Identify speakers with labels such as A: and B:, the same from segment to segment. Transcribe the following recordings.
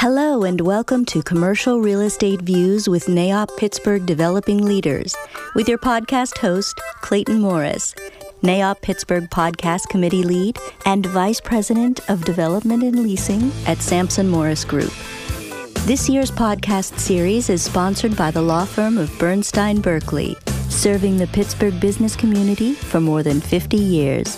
A: Hello and welcome to Commercial Real Estate Views with NAIOP Pittsburgh Developing Leaders with your podcast host, Clayton Morris, NAIOP Pittsburgh Podcast Committee Lead and Vice President of Development and Leasing at Sampson Morris Group. This year's podcast series is sponsored by the law firm of Bernstein Burkley, serving the Pittsburgh business community for more than 50 years.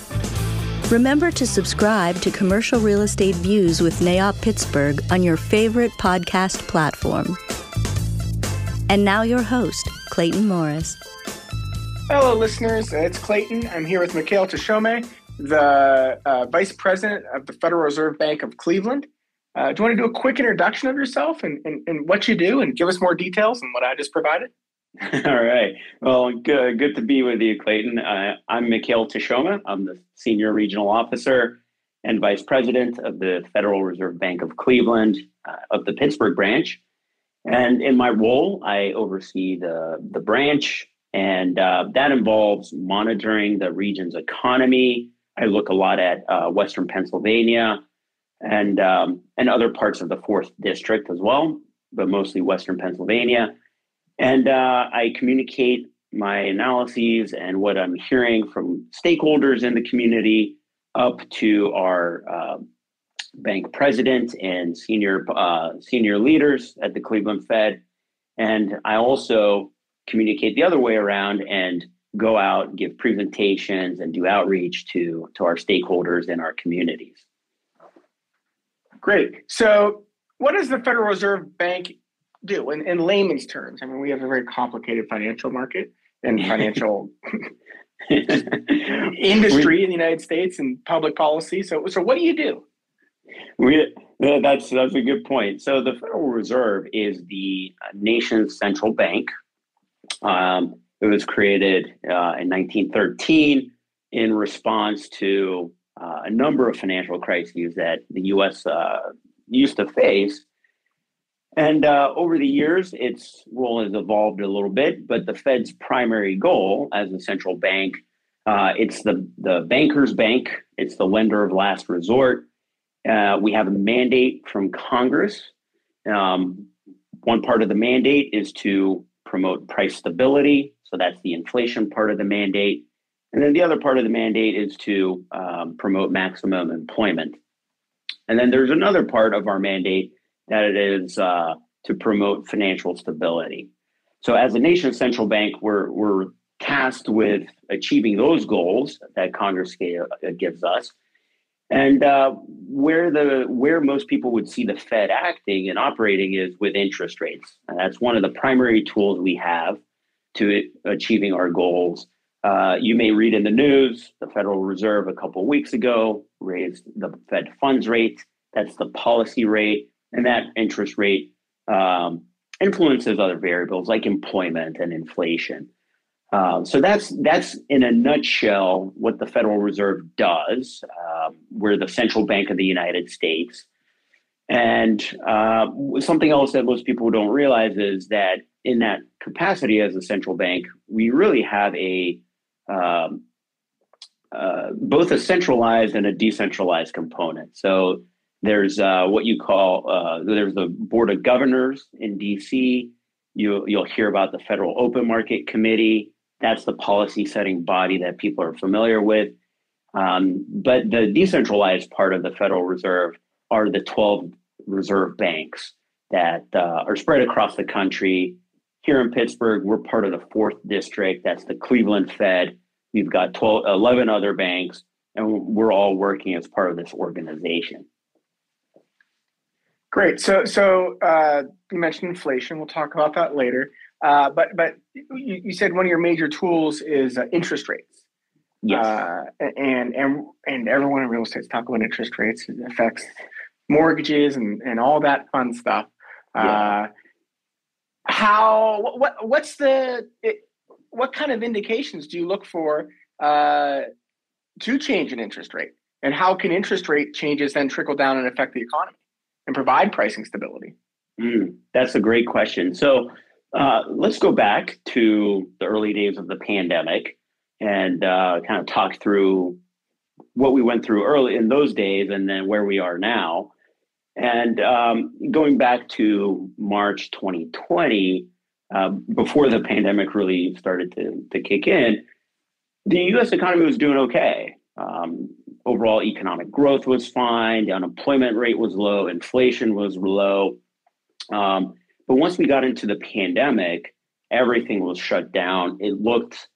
A: Remember to subscribe to Commercial Real Estate Views with NAIOP Pittsburgh on your favorite podcast platform. And now your host, Clayton Morris.
B: Hello, listeners. It's Clayton. I'm here with Mekael Teshome, the uh, Vice President of the Federal Reserve Bank of Cleveland. Uh, do you want to do a quick introduction of yourself and, and, and what you do and give us more details than what I just provided?
C: All right. Well, good, good to be with you, Clayton. Uh, I'm Mekael Teshome. I'm the Senior Regional Officer and Vice President of the Federal Reserve Bank of Cleveland uh, of the Pittsburgh branch. And in my role, I oversee the, the branch, and uh, that involves monitoring the region's economy. I look a lot at uh, Western Pennsylvania and, um, and other parts of the 4th District as well, but mostly Western Pennsylvania and uh, I communicate my analyses and what I'm hearing from stakeholders in the community up to our uh, bank president and senior uh, senior leaders at the Cleveland Fed. And I also communicate the other way around and go out, give presentations, and do outreach to to our stakeholders and our communities.
B: Great. So, what does the Federal Reserve Bank do in, in layman's terms? I mean, we have a very complicated financial market and financial industry in the United States and public policy. So, so what do you do?
C: We, that's that's a good point. So the Federal Reserve is the nation's central bank. Um, it was created uh, in 1913 in response to uh, a number of financial crises that the U.S. Uh, used to face, and uh, over the years, its role has evolved a little bit, but the Fed's primary goal as a central bank, uh, it's the, the banker's bank, it's the lender of last resort. Uh, we have a mandate from Congress. Um, one part of the mandate is to promote price stability. So that's the inflation part of the mandate. And then the other part of the mandate is to um, promote maximum employment. And then there's another part of our mandate that it is uh, to promote financial stability. So, as a nation's central bank, we're, we're tasked with achieving those goals that Congress uh, gives us. And uh, where the where most people would see the Fed acting and operating is with interest rates. And that's one of the primary tools we have to achieving our goals. Uh, you may read in the news the Federal Reserve a couple weeks ago raised the Fed funds rate. That's the policy rate and that interest rate um, influences other variables like employment and inflation. Um, so that's that's in a nutshell what the Federal Reserve does. Um, we're the central bank of the United States, and uh, something else that most people don't realize is that in that capacity as a central bank, we really have a um, uh, both a centralized and a decentralized component. So there's uh, what you call uh, there's the board of governors in D.C. You you'll hear about the Federal Open Market Committee. That's the policy setting body that people are familiar with. Um, but the decentralized part of the Federal Reserve are the 12 reserve banks that uh, are spread across the country. Here in Pittsburgh, we're part of the fourth district. That's the Cleveland Fed. We've got 12, 11 other banks, and we're all working as part of this organization.
B: Great. So, so uh, you mentioned inflation. We'll talk about that later. Uh, but, but you, you, said one of your major tools is uh, interest rates.
C: Yes.
B: Uh, and and and everyone in real estate is talking about interest rates. It affects mortgages and and all that fun stuff. Yeah. Uh, how what what's the it, what kind of indications do you look for uh, to change an interest rate, and how can interest rate changes then trickle down and affect the economy? And provide pricing stability?
C: Mm, that's a great question. So uh, let's go back to the early days of the pandemic and uh, kind of talk through what we went through early in those days and then where we are now. And um, going back to March 2020, uh, before the pandemic really started to, to kick in, the US economy was doing okay. Um, overall economic growth was fine, the unemployment rate was low, inflation was low. Um, but once we got into the pandemic, everything was shut down. It looked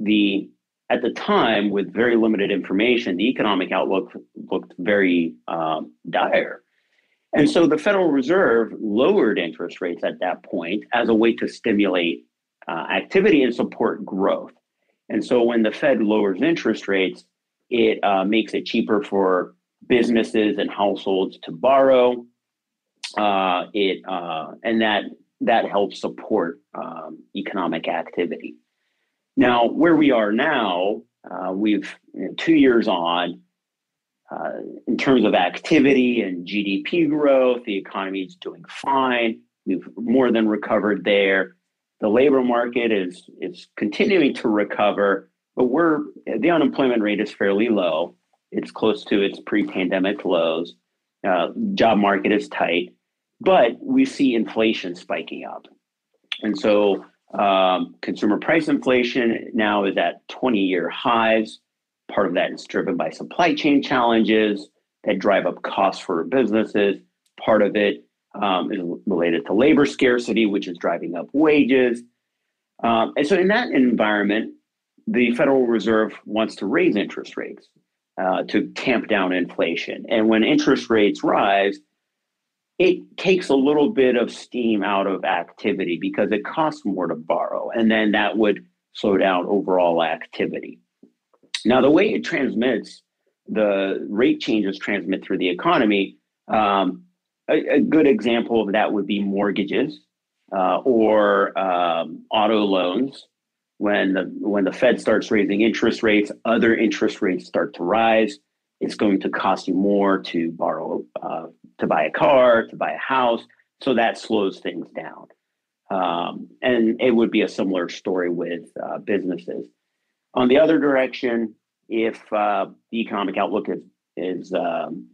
C: the at the time with very limited information, the economic outlook looked very um, dire. And so the Federal Reserve lowered interest rates at that point as a way to stimulate uh, activity and support growth. And so when the Fed lowers interest rates, it uh, makes it cheaper for businesses and households to borrow. Uh, it uh, and that that helps support um, economic activity. Now, where we are now, uh, we've you know, two years on. Uh, in terms of activity and GDP growth, the economy is doing fine. We've more than recovered there. The labor market is is continuing to recover, but we're the unemployment rate is fairly low. It's close to its pre-pandemic lows. Uh, job market is tight, but we see inflation spiking up, and so um, consumer price inflation now is at 20-year highs. Part of that is driven by supply chain challenges that drive up costs for businesses. Part of it um, is related to labor scarcity, which is driving up wages. Um, and so, in that environment, the Federal Reserve wants to raise interest rates uh, to tamp down inflation. And when interest rates rise, it takes a little bit of steam out of activity because it costs more to borrow. And then that would slow down overall activity. Now, the way it transmits, the rate changes transmit through the economy. Um, a, a, good example of that would be mortgages uh, or um, auto loans. When the when the Fed starts raising interest rates, other interest rates start to rise. It's going to cost you more to borrow, uh, to buy a car, to buy a house. So that slows things down. Um, and it would be a similar story with uh, businesses. On the other direction, if uh, the economic outlook is, is um,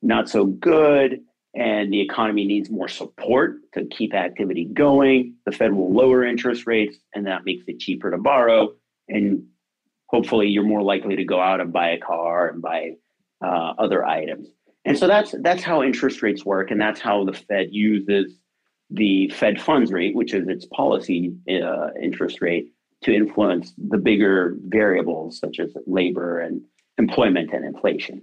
C: not so good and the economy needs more support to keep activity going, the Fed will lower interest rates and that makes it cheaper to borrow. And hopefully, you're more likely to go out and buy a car and buy uh, other items. And so that's that's how interest rates work, and that's how the Fed uses the Fed funds rate, which is its policy uh, interest rate, to influence the bigger variables such as labor and employment and inflation.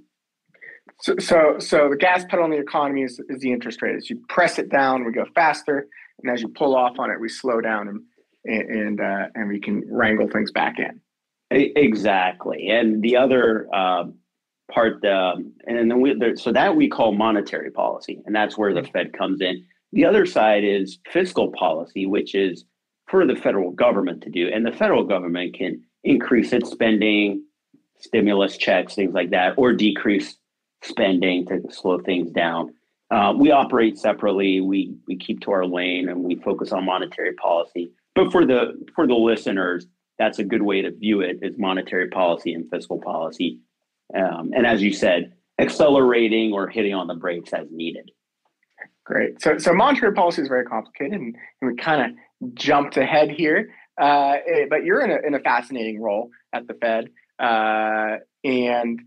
B: So, so, so the gas pedal in the economy is, is the interest rate. As you press it down, we go faster, and as you pull off on it, we slow down and and uh, and we can wrangle things back in.
C: Exactly, and the other um, part, um, and then we, there, so that we call monetary policy, and that's where the mm-hmm. Fed comes in. The other side is fiscal policy, which is for the federal government to do. And the federal government can increase its spending, stimulus checks, things like that, or decrease spending to slow things down. Uh, we operate separately. We we keep to our lane and we focus on monetary policy. But for the for the listeners, that's a good way to view it: is monetary policy and fiscal policy. Um, and as you said, accelerating or hitting on the brakes as needed.
B: Great. So, so monetary policy is very complicated, and, and we kind of jumped ahead here. Uh, eh, but you're in a, in a fascinating role at the Fed. Uh, and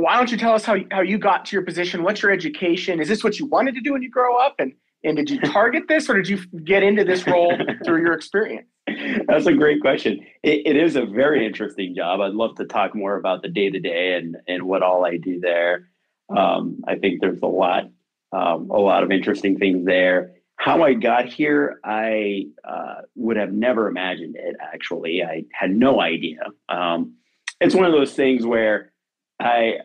B: why don't you tell us how, how you got to your position? What's your education? Is this what you wanted to do when you grow up? And, and did you target this or did you get into this role through your experience?
C: That's a great question. It, it is a very interesting job. I'd love to talk more about the day to day and and what all I do there. Um, I think there's a lot, um, a lot of interesting things there. How I got here, I uh, would have never imagined it. Actually, I had no idea. Um, it's one of those things where I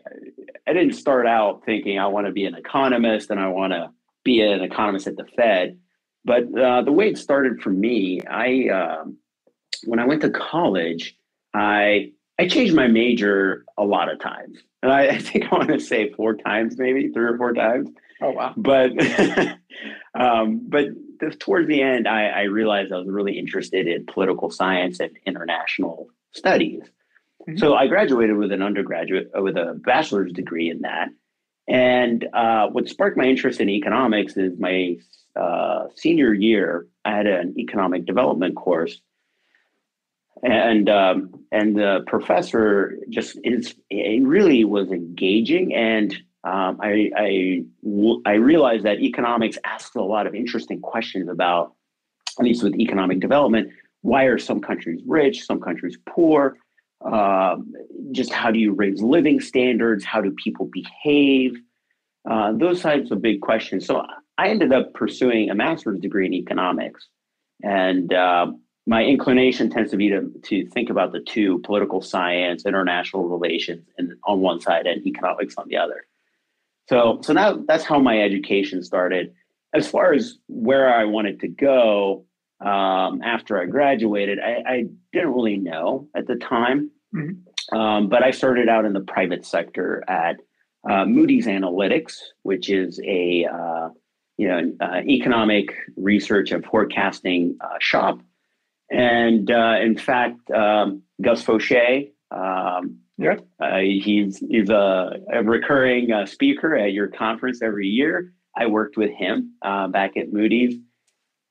C: I didn't start out thinking I want to be an economist and I want to be an economist at the Fed. But uh, the way it started for me, I uh, when I went to college, I I changed my major a lot of times, and I, I think I want to say four times, maybe three or four times.
B: Oh wow!
C: But um, but the, towards the end, I, I, realized I was really interested in political science and international studies. Mm-hmm. So I graduated with an undergraduate uh, with a bachelor's degree in that, And uh, what sparked my interest in economics is my uh, senior year, I had an economic development course, and um, and the professor just is it really was engaging, and um, I, I I realized that economics asks a lot of interesting questions about, at least with economic development, why are some countries rich, some countries poor, um, just how do you raise living standards, how do people behave, uh, those types of big questions. So I ended up pursuing a master's degree in economics. And uh, my inclination tends to be to, to think about the two political science, international relations, and on one side, and economics on the other. So, so now that's how my education started. As far as where I wanted to go um, after I graduated, I, I, didn't really know at the time. Mm-hmm. Um, but I started out in the private sector at uh, Moody's Analytics, which is a uh, you know uh, economic research and forecasting uh, shop. And uh, in fact, um, Gus Faucher, um, yeah, uh, he's he's a, a recurring speaker at your conference every year. I worked with him back at Moody's,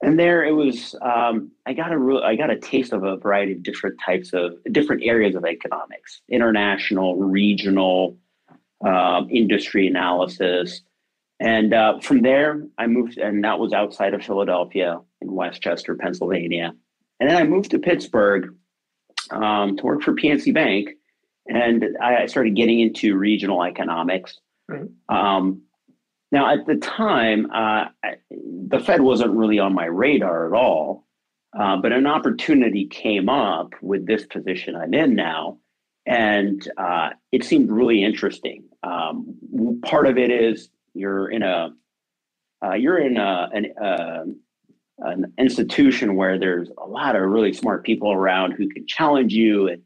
C: and there it was. Um, I got a real, I got a taste of a variety of different types of different areas of economics: international, regional uh, industry analysis. And uh, from there, I moved, and that was outside of Philadelphia in West Chester, Pennsylvania. And then I moved to Pittsburgh um, to work for PNC Bank. And I started getting into regional economics. Mm-hmm. Um, now, at the time, uh, the Fed wasn't really on my radar at all, uh, but an opportunity came up with this position I'm in now and uh, it seemed really interesting. Um, part of it is you're in a uh, you're in a, an, uh, an institution where there's a lot of really smart people around who can challenge you and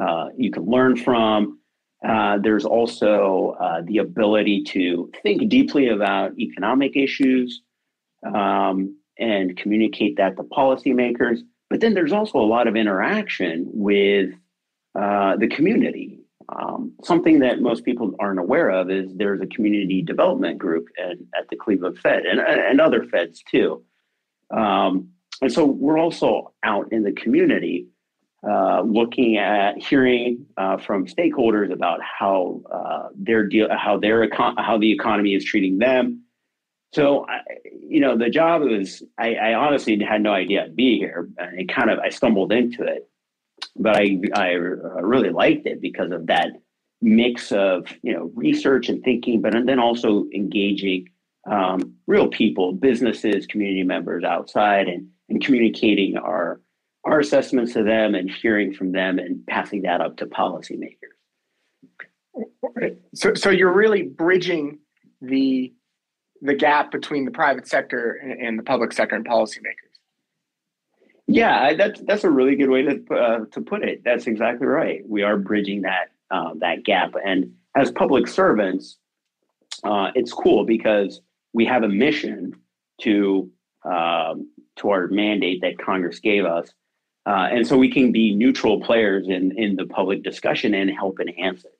C: uh, you can learn from. Uh, there's also uh, the ability to think deeply about economic issues um, and communicate that to policymakers. But then there's also a lot of interaction with uh, the community. Um, something that most people aren't aware of is there's a community development group at, at the Cleveland Fed and, and other Feds too. Um, and so we're also out in the community uh, looking at hearing uh, from stakeholders about how uh, their deal, how their econ- how the economy is treating them. So, I, you know, the job was I, I honestly had no idea I'd be here. And kind of I stumbled into it but I I really liked it because of that mix of you know research and thinking, but and then also engaging um, real people, businesses, community members outside, and and communicating our our assessments to them and hearing from them and passing that up to policymakers.
B: Right. So so you're really bridging the the gap between the private sector and, and the public sector and policymakers.
C: Yeah, that's that's a really good way to uh, to put it. That's exactly right. We are bridging that uh, that gap, and as public servants, uh, it's cool because we have a mission to um, to our mandate that Congress gave us, uh, and so we can be neutral players in in the public discussion and help enhance it.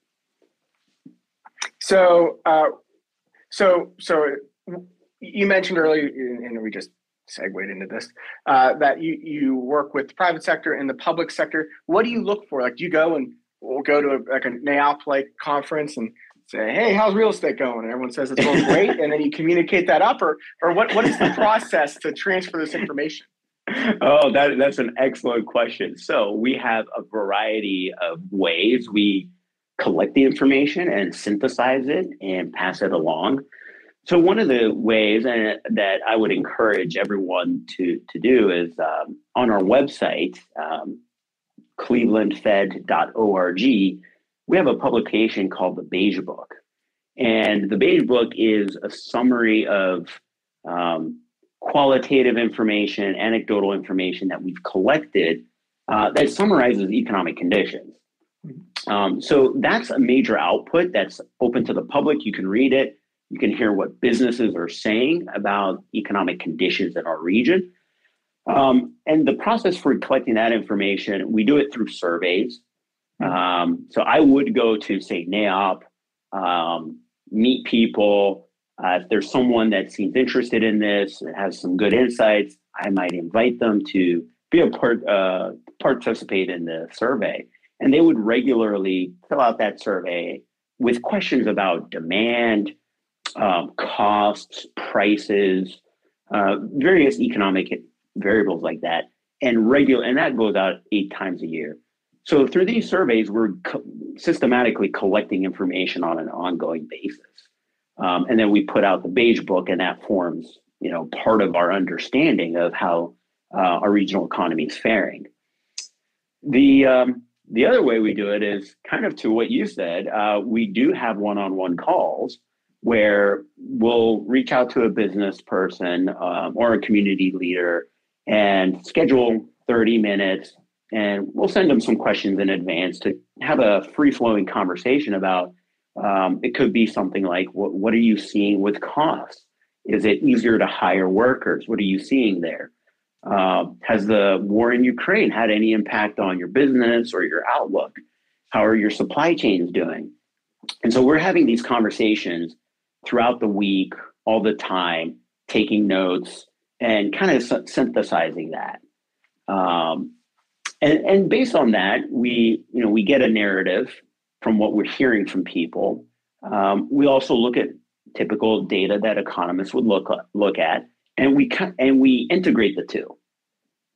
B: So, uh, so so you mentioned earlier, and we just segued into this uh, that you you work with the private sector and the public sector. What do you look for? Like, do you go and we'll go to a, like a NAIOP like conference and say, "Hey, how's real estate going?" And everyone says it's going great, and then you communicate that up, or or what what is the process to transfer this information?
C: Oh, that that's an excellent question. So we have a variety of ways we collect the information and synthesize it and pass it along. So one of the ways and, that I would encourage everyone to to do is um, on our website, um, clevelandfed.org. We have a publication called the Beige Book, and the Beige Book is a summary of um, qualitative information, anecdotal information that we've collected uh, that summarizes economic conditions. Um, so that's a major output that's open to the public. You can read it. You can hear what businesses are saying about economic conditions in our region. Um, and the process for collecting that information, we do it through surveys. Um, so I would go to, say, NAIOP, um, meet people. Uh, if there's someone that seems interested in this and has some good insights, I might invite them to be a part, uh, participate in the survey. And they would regularly fill out that survey with questions about demand, um, costs, prices, uh, various economic variables like that, and regular, and that goes out eight times a year. So through these surveys, we're co- systematically collecting information on an ongoing basis, um, and then we put out the beige book, and that forms, you know, part of our understanding of how uh, our regional economy is faring. The um, the other way we do it is kind of to what you said. Uh, we do have one-on-one calls where we'll reach out to a business person um, or a community leader and schedule 30 minutes and we'll send them some questions in advance to have a free-flowing conversation about um, it could be something like what, what are you seeing with costs? Is it easier to hire workers? What are you seeing there? Uh, has the war in ukraine had any impact on your business or your outlook? How are your supply chains doing? And so we're having these conversations throughout the week, all the time, taking notes and kind of synthesizing that. Um, and, and based on that, we you know we get a narrative from what we're hearing from people. Um, we also look at typical data that economists would look look at, and we and we integrate the two,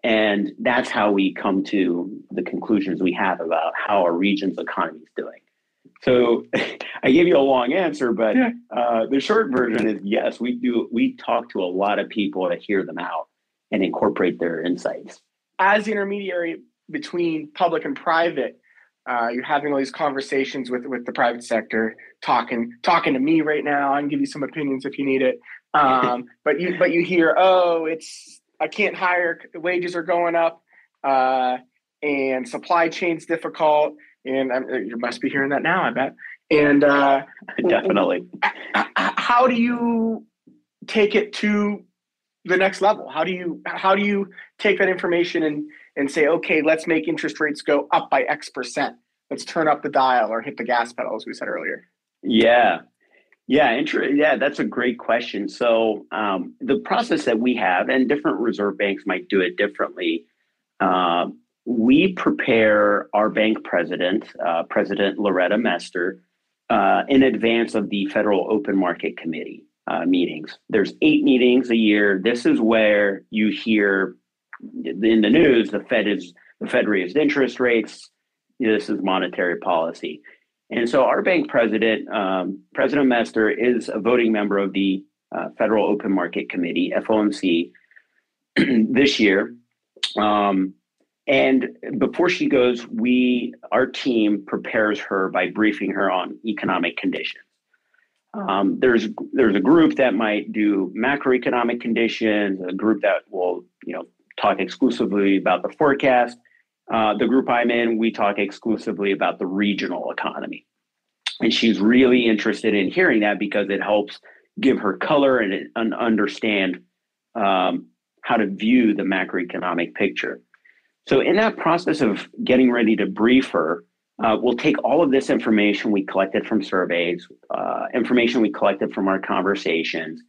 C: and that's how we come to the conclusions we have about how our region's economy is doing. So I gave you a long answer, but uh, the short version is yes, we do. We talk to a lot of people to hear them out and incorporate their insights.
B: As the intermediary between public and private, uh, you're having all these conversations with with the private sector, talking talking to me right now. I can give you some opinions if you need it. Um, but you but you hear, oh, it's I can't hire. Wages are going up, uh, and supply chain's difficult and I'm, you must be hearing that now, I bet. And uh,
C: definitely,
B: how do you take it to the next level? How do you how do you take that information and and say, okay, let's make interest rates go up by X percent. Let's turn up the dial or hit the gas pedal, as we said earlier.
C: Yeah, yeah, inter- yeah, that's a great question. So um, the process that we have, and different reserve banks might do it differently. Uh, we prepare our bank president, uh, President Loretta Mester, uh, in advance of the Federal Open Market Committee uh, meetings. There's eight meetings a year. This is where you hear in the news the Fed is the Fed raised interest rates. This is monetary policy. And so our bank president, um, President Mester, is a voting member of the uh, Federal Open Market Committee, FOMC, this year. Um, and before she goes, we our team prepares her by briefing her on economic conditions. Um, there's there's a group that might do macroeconomic conditions, a group that will you know talk exclusively about the forecast. Uh, the group I'm in, we talk exclusively about the regional economy, and she's really interested in hearing that because it helps give her color and, and understand um, how to view the macroeconomic picture. So, in that process of getting ready to brief her, uh, we'll take all of this information we collected from surveys, uh, information we collected from our conversations,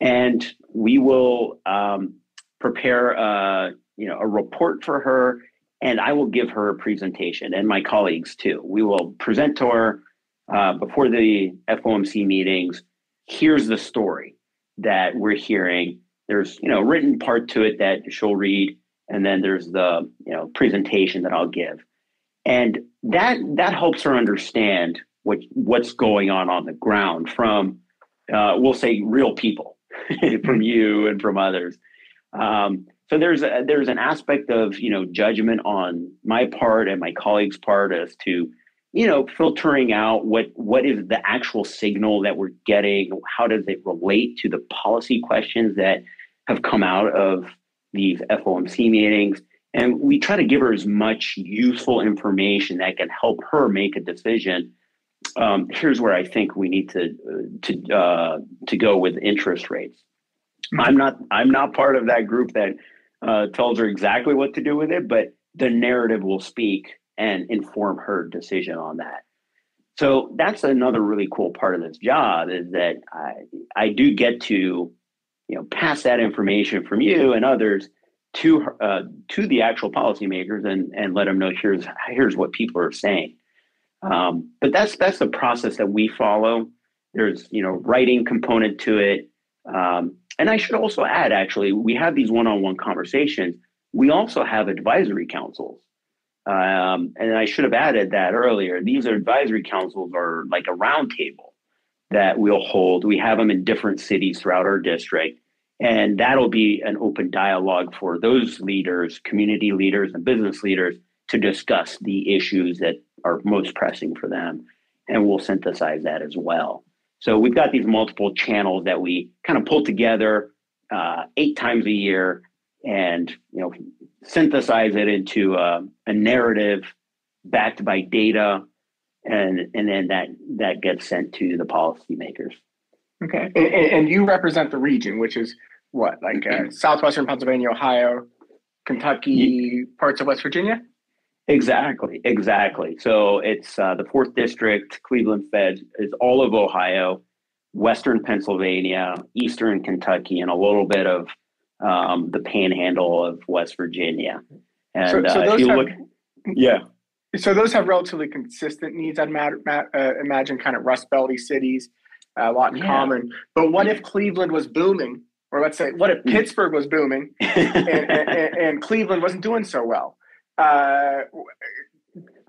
C: and we will um, prepare a, you know, a report for her, and I will give her a presentation, and my colleagues too. We will present to her uh, before the FOMC meetings. Here's the story that we're hearing. There's you know written part to it that she'll read and then there's the you know presentation that I'll give, and that that helps her understand what what's going on on the ground from uh, we'll say real people from you and from others. Um, so there's a, there's an aspect of you know judgment on my part and my colleagues' part as to you know filtering out what what is the actual signal that we're getting how does it relate to the policy questions that have come out of these FOMC meetings. And we try to give her as much useful information that can help her make a decision. Um, here's where I think we need to to uh, to go with interest rates. I'm not I'm not part of that group that uh, tells her exactly what to do with it, but the narrative will speak and inform her decision on that. So that's another really cool part of this job is that I, I do get to, you know, pass that information from you and others to uh, to the actual policymakers and and let them know here's here's what people are saying. Um, but that's that's the process that we follow. There's you know writing component to it, um, and I should also add actually we have these one-on-one conversations. We also have advisory councils, um, and I should have added that earlier. These advisory councils are like a roundtable that we'll hold. We have them in different cities throughout our district and that'll be an open dialogue for those leaders, community leaders, and business leaders to discuss the issues that are most pressing for them. And we'll synthesize that as well. So we've got these multiple channels that we kind of pull together uh, eight times a year and you know synthesize it into a, a narrative backed by data and and then that that gets sent to the policymakers.
B: Okay. And, and you represent the region which is what like uh, southwestern Pennsylvania, Ohio, Kentucky, parts of West Virginia.
C: Exactly, exactly. So it's uh, the fourth district, Cleveland Fed is all of Ohio, Western Pennsylvania, Eastern Kentucky, and a little bit of um, the Panhandle of West Virginia. And so, so uh, if you have, look, yeah.
B: So those have relatively consistent needs. I'd ma- ma- uh, imagine kind of Rust Belty cities, a lot in yeah. common. But what if Cleveland was booming or let's say, what if hmm. Pittsburgh was booming and, and, and, Cleveland wasn't doing so well? Uh,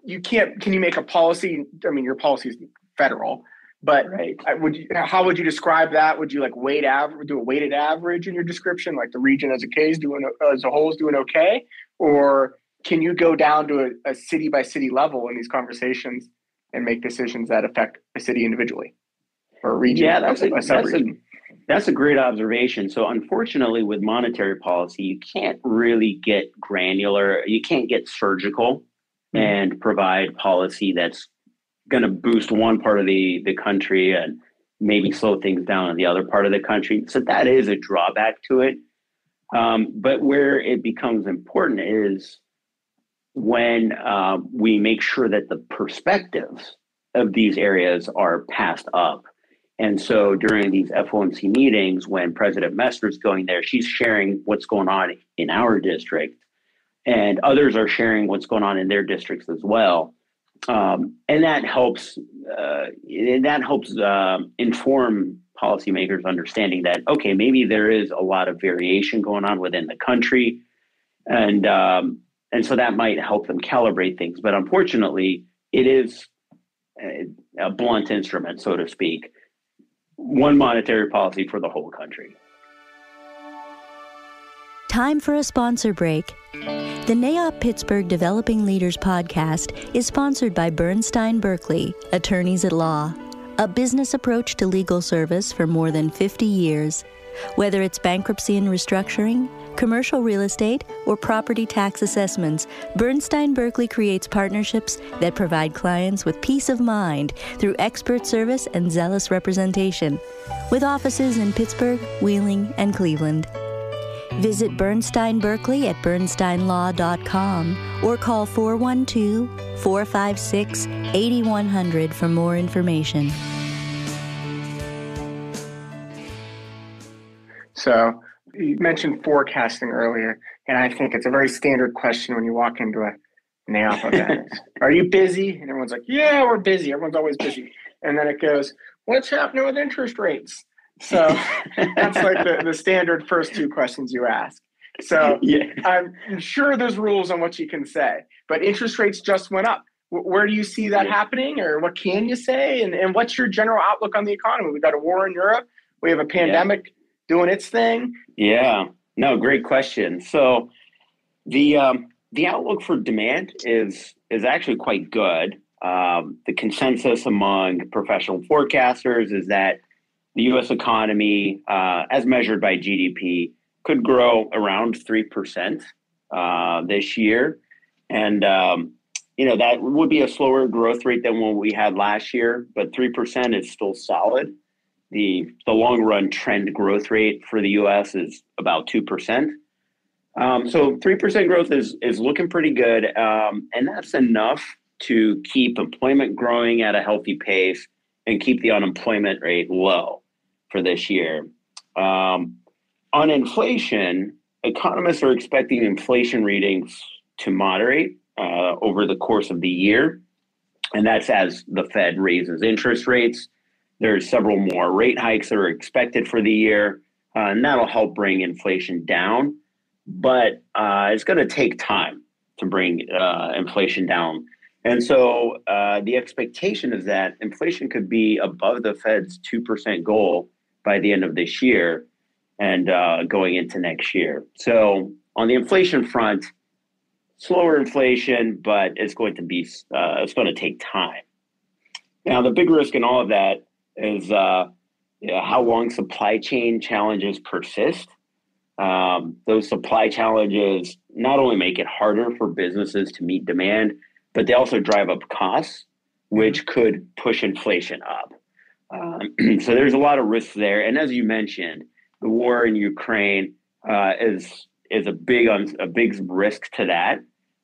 B: you can't. Can you make a policy? I mean, your policy is federal, but right. would you, how would you describe that? Would you like weight average, do a weighted average in your description, like the region as a case doing as a whole is doing okay, or can you go down to a, a city by city level in these conversations and make decisions that affect a city individually or a region?
C: Yeah, that's a, a, a that's a that's a great observation. So, unfortunately, with monetary policy, you can't really get granular, you can't get surgical mm-hmm. and provide policy that's going to boost one part of the, the country and maybe slow things down in the other part of the country. So, that is a drawback to it. Um, but where it becomes important is when uh, we make sure that the perspectives of these areas are passed up and so during these FOMC meetings, when President is going there, she's sharing what's going on in our district, and others are sharing what's going on in their districts as well. Um, and that helps. Uh, that helps uh, inform policymakers understanding that okay, maybe there is a lot of variation going on within the country, and um, and so that might help them calibrate things. But unfortunately, it is a, a blunt instrument, so to speak one monetary policy for the whole country.
A: Time for a sponsor break. The NAIOP Pittsburgh Developing Leaders podcast is sponsored by Bernstein Burkley, attorneys at law, a business approach to legal service for more than 50 years. Whether it's bankruptcy and restructuring, commercial real estate, or property tax assessments, Bernstein Burkley creates partnerships that provide clients with peace of mind through expert service and zealous representation, with offices in Pittsburgh, Wheeling, and Cleveland. Visit Bernstein Burkley at bernsteinlaw.com or call 412 456 8100 for more information.
B: So, you mentioned forecasting earlier, and I think it's a very standard question when you walk into a NAIOP event. Are you busy? And everyone's like, Yeah, we're busy. Everyone's always busy. And then it goes, What's happening with interest rates? So that's like the, the standard first two questions you ask. So yeah. I'm sure there's rules on what you can say, but interest rates just went up. Where do you see that happening, or what can you say? And, and what's your general outlook on the economy? We've got a war in Europe. We have a pandemic. Yeah doing its thing?
C: Yeah, no, great question. So the um, the outlook for demand is is actually quite good. Um, the consensus among professional forecasters is that the U.S. economy, uh, as measured by GDP, could grow around three percent uh, this year, and um, you know that would be a slower growth rate than what we had last year, but three percent is still solid the the long run trend growth rate for the U.S. is about two percent. Um, so three percent growth is is looking pretty good, um, and that's enough to keep employment growing at a healthy pace and keep the unemployment rate low for this year. Um, on inflation, economists are expecting inflation readings to moderate uh, over the course of the year. And that's as the Fed raises interest rates. There's several more rate hikes that are expected for the year, uh, and that'll help bring inflation down. But uh, it's going to take time to bring uh, inflation down. And so uh, the expectation is that inflation could be above the Fed's 2% goal by the end of this year and uh, going into next year. So on the inflation front, slower inflation, but it's going to be uh, it's going to take time. Now, the big risk in all of that is uh, how long supply chain challenges persist. Um, those supply challenges not only make it harder for businesses to meet demand, but they also drive up costs, which could push inflation up. Um, so there's a lot of risks there. And as you mentioned, the war in Ukraine uh, is is a big a big risk to that.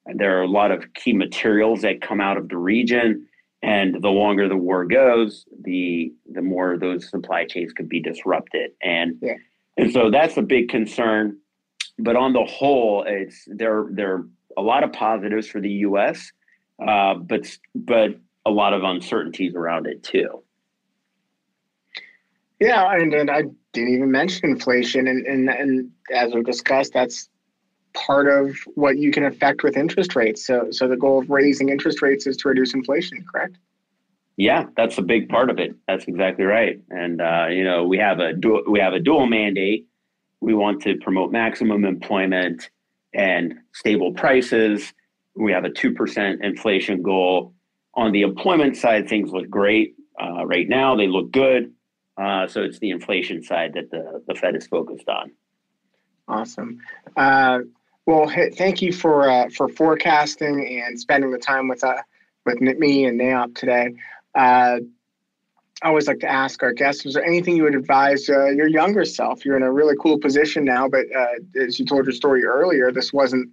C: There are a lot of key materials that come out of the region, and the longer the war goes, the the more those supply chains could be disrupted. And yeah. and so that's a big concern. But on the whole, it's there there are a lot of positives for the U.S., uh, but but a lot of uncertainties around it too.
B: Yeah, and, and I didn't even mention inflation, and, and and as we discussed, that's part of what you can affect with interest rates. So so the goal of raising interest rates is to reduce inflation, correct?
C: Yeah, that's a big part of it. That's exactly right. And uh, you know, we have a dual, we have a dual mandate. We want to promote maximum employment and stable prices. We have a two percent inflation goal. On the employment side, things look great uh, right now. They look good. Uh, so it's the inflation side that the, the Fed is focused on.
B: Awesome. Uh, well, hey, thank you for uh, for forecasting and spending the time with uh, with me and NAIOP today. Uh, I always like to ask our guests: Is there anything you would advise uh, your younger self? You're in a really cool position now, but uh, as you told your story earlier, this wasn't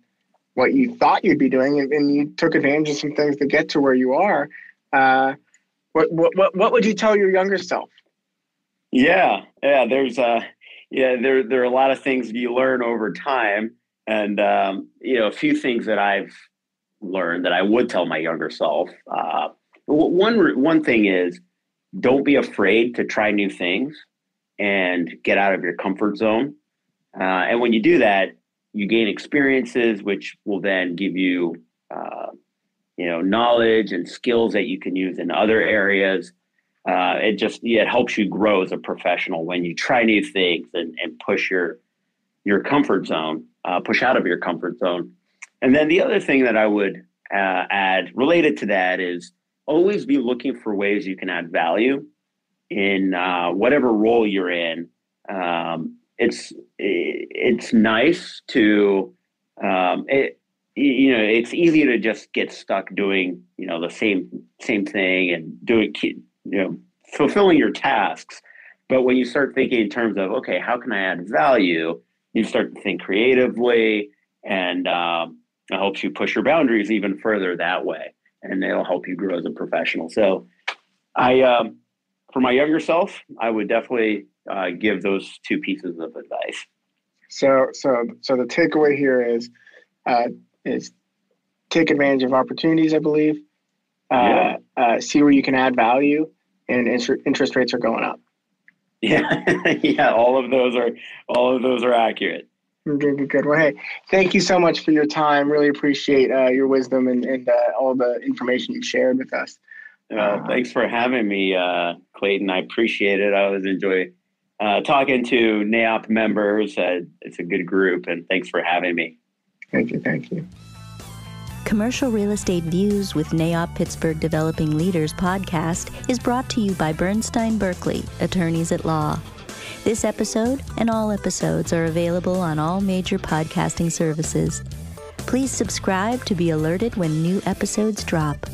B: what you thought you'd be doing, and, and you took advantage of some things to get to where you are. Uh, what, what what would you tell your younger self?
C: Yeah, yeah. There's uh, yeah, there there are a lot of things you learn over time, and um, you know, a few things that I've learned that I would tell my younger self. Uh, one one thing is, don't be afraid to try new things and get out of your comfort zone. Uh, and when you do that, you gain experiences, which will then give you, uh, you know, knowledge and skills that you can use in other areas uh, it just yeah, it helps you grow as a professional when you try new things and, and push your your comfort zone, uh, push out of your comfort zone. And then the other thing that I would uh, add related to that is always be looking for ways you can add value in uh, whatever role you're in. Um, it's it's nice to um, it, you know it's easy to just get stuck doing you know the same same thing and doing you know fulfilling your tasks but when you start thinking in terms of okay how can i add value you start to think creatively and um, it helps you push your boundaries even further that way and it'll help you grow as a professional so i um, for my younger self i would definitely uh, give those two pieces of advice
B: so so so the takeaway here is uh, is take advantage of opportunities i believe uh, yeah. uh, see where you can add value and interest rates are going up.
C: Yeah, yeah, all of those are all of those are accurate.
B: Good, good, good. Well, hey, thank you so much for your time. Really appreciate uh, your wisdom and, and uh, all the information you've shared with us.
C: Uh, thanks for having me, uh, Clayton. I appreciate it. I always enjoy uh, talking to NAIOP members. Uh, it's a good group, and thanks for having me.
B: Thank you. Thank you.
A: Commercial Real Estate Views with NAIOP Pittsburgh Developing Leaders podcast is brought to you by Bernstein Burkley, attorneys at law. This episode and all episodes are available on all major podcasting services. Please subscribe to be alerted when new episodes drop.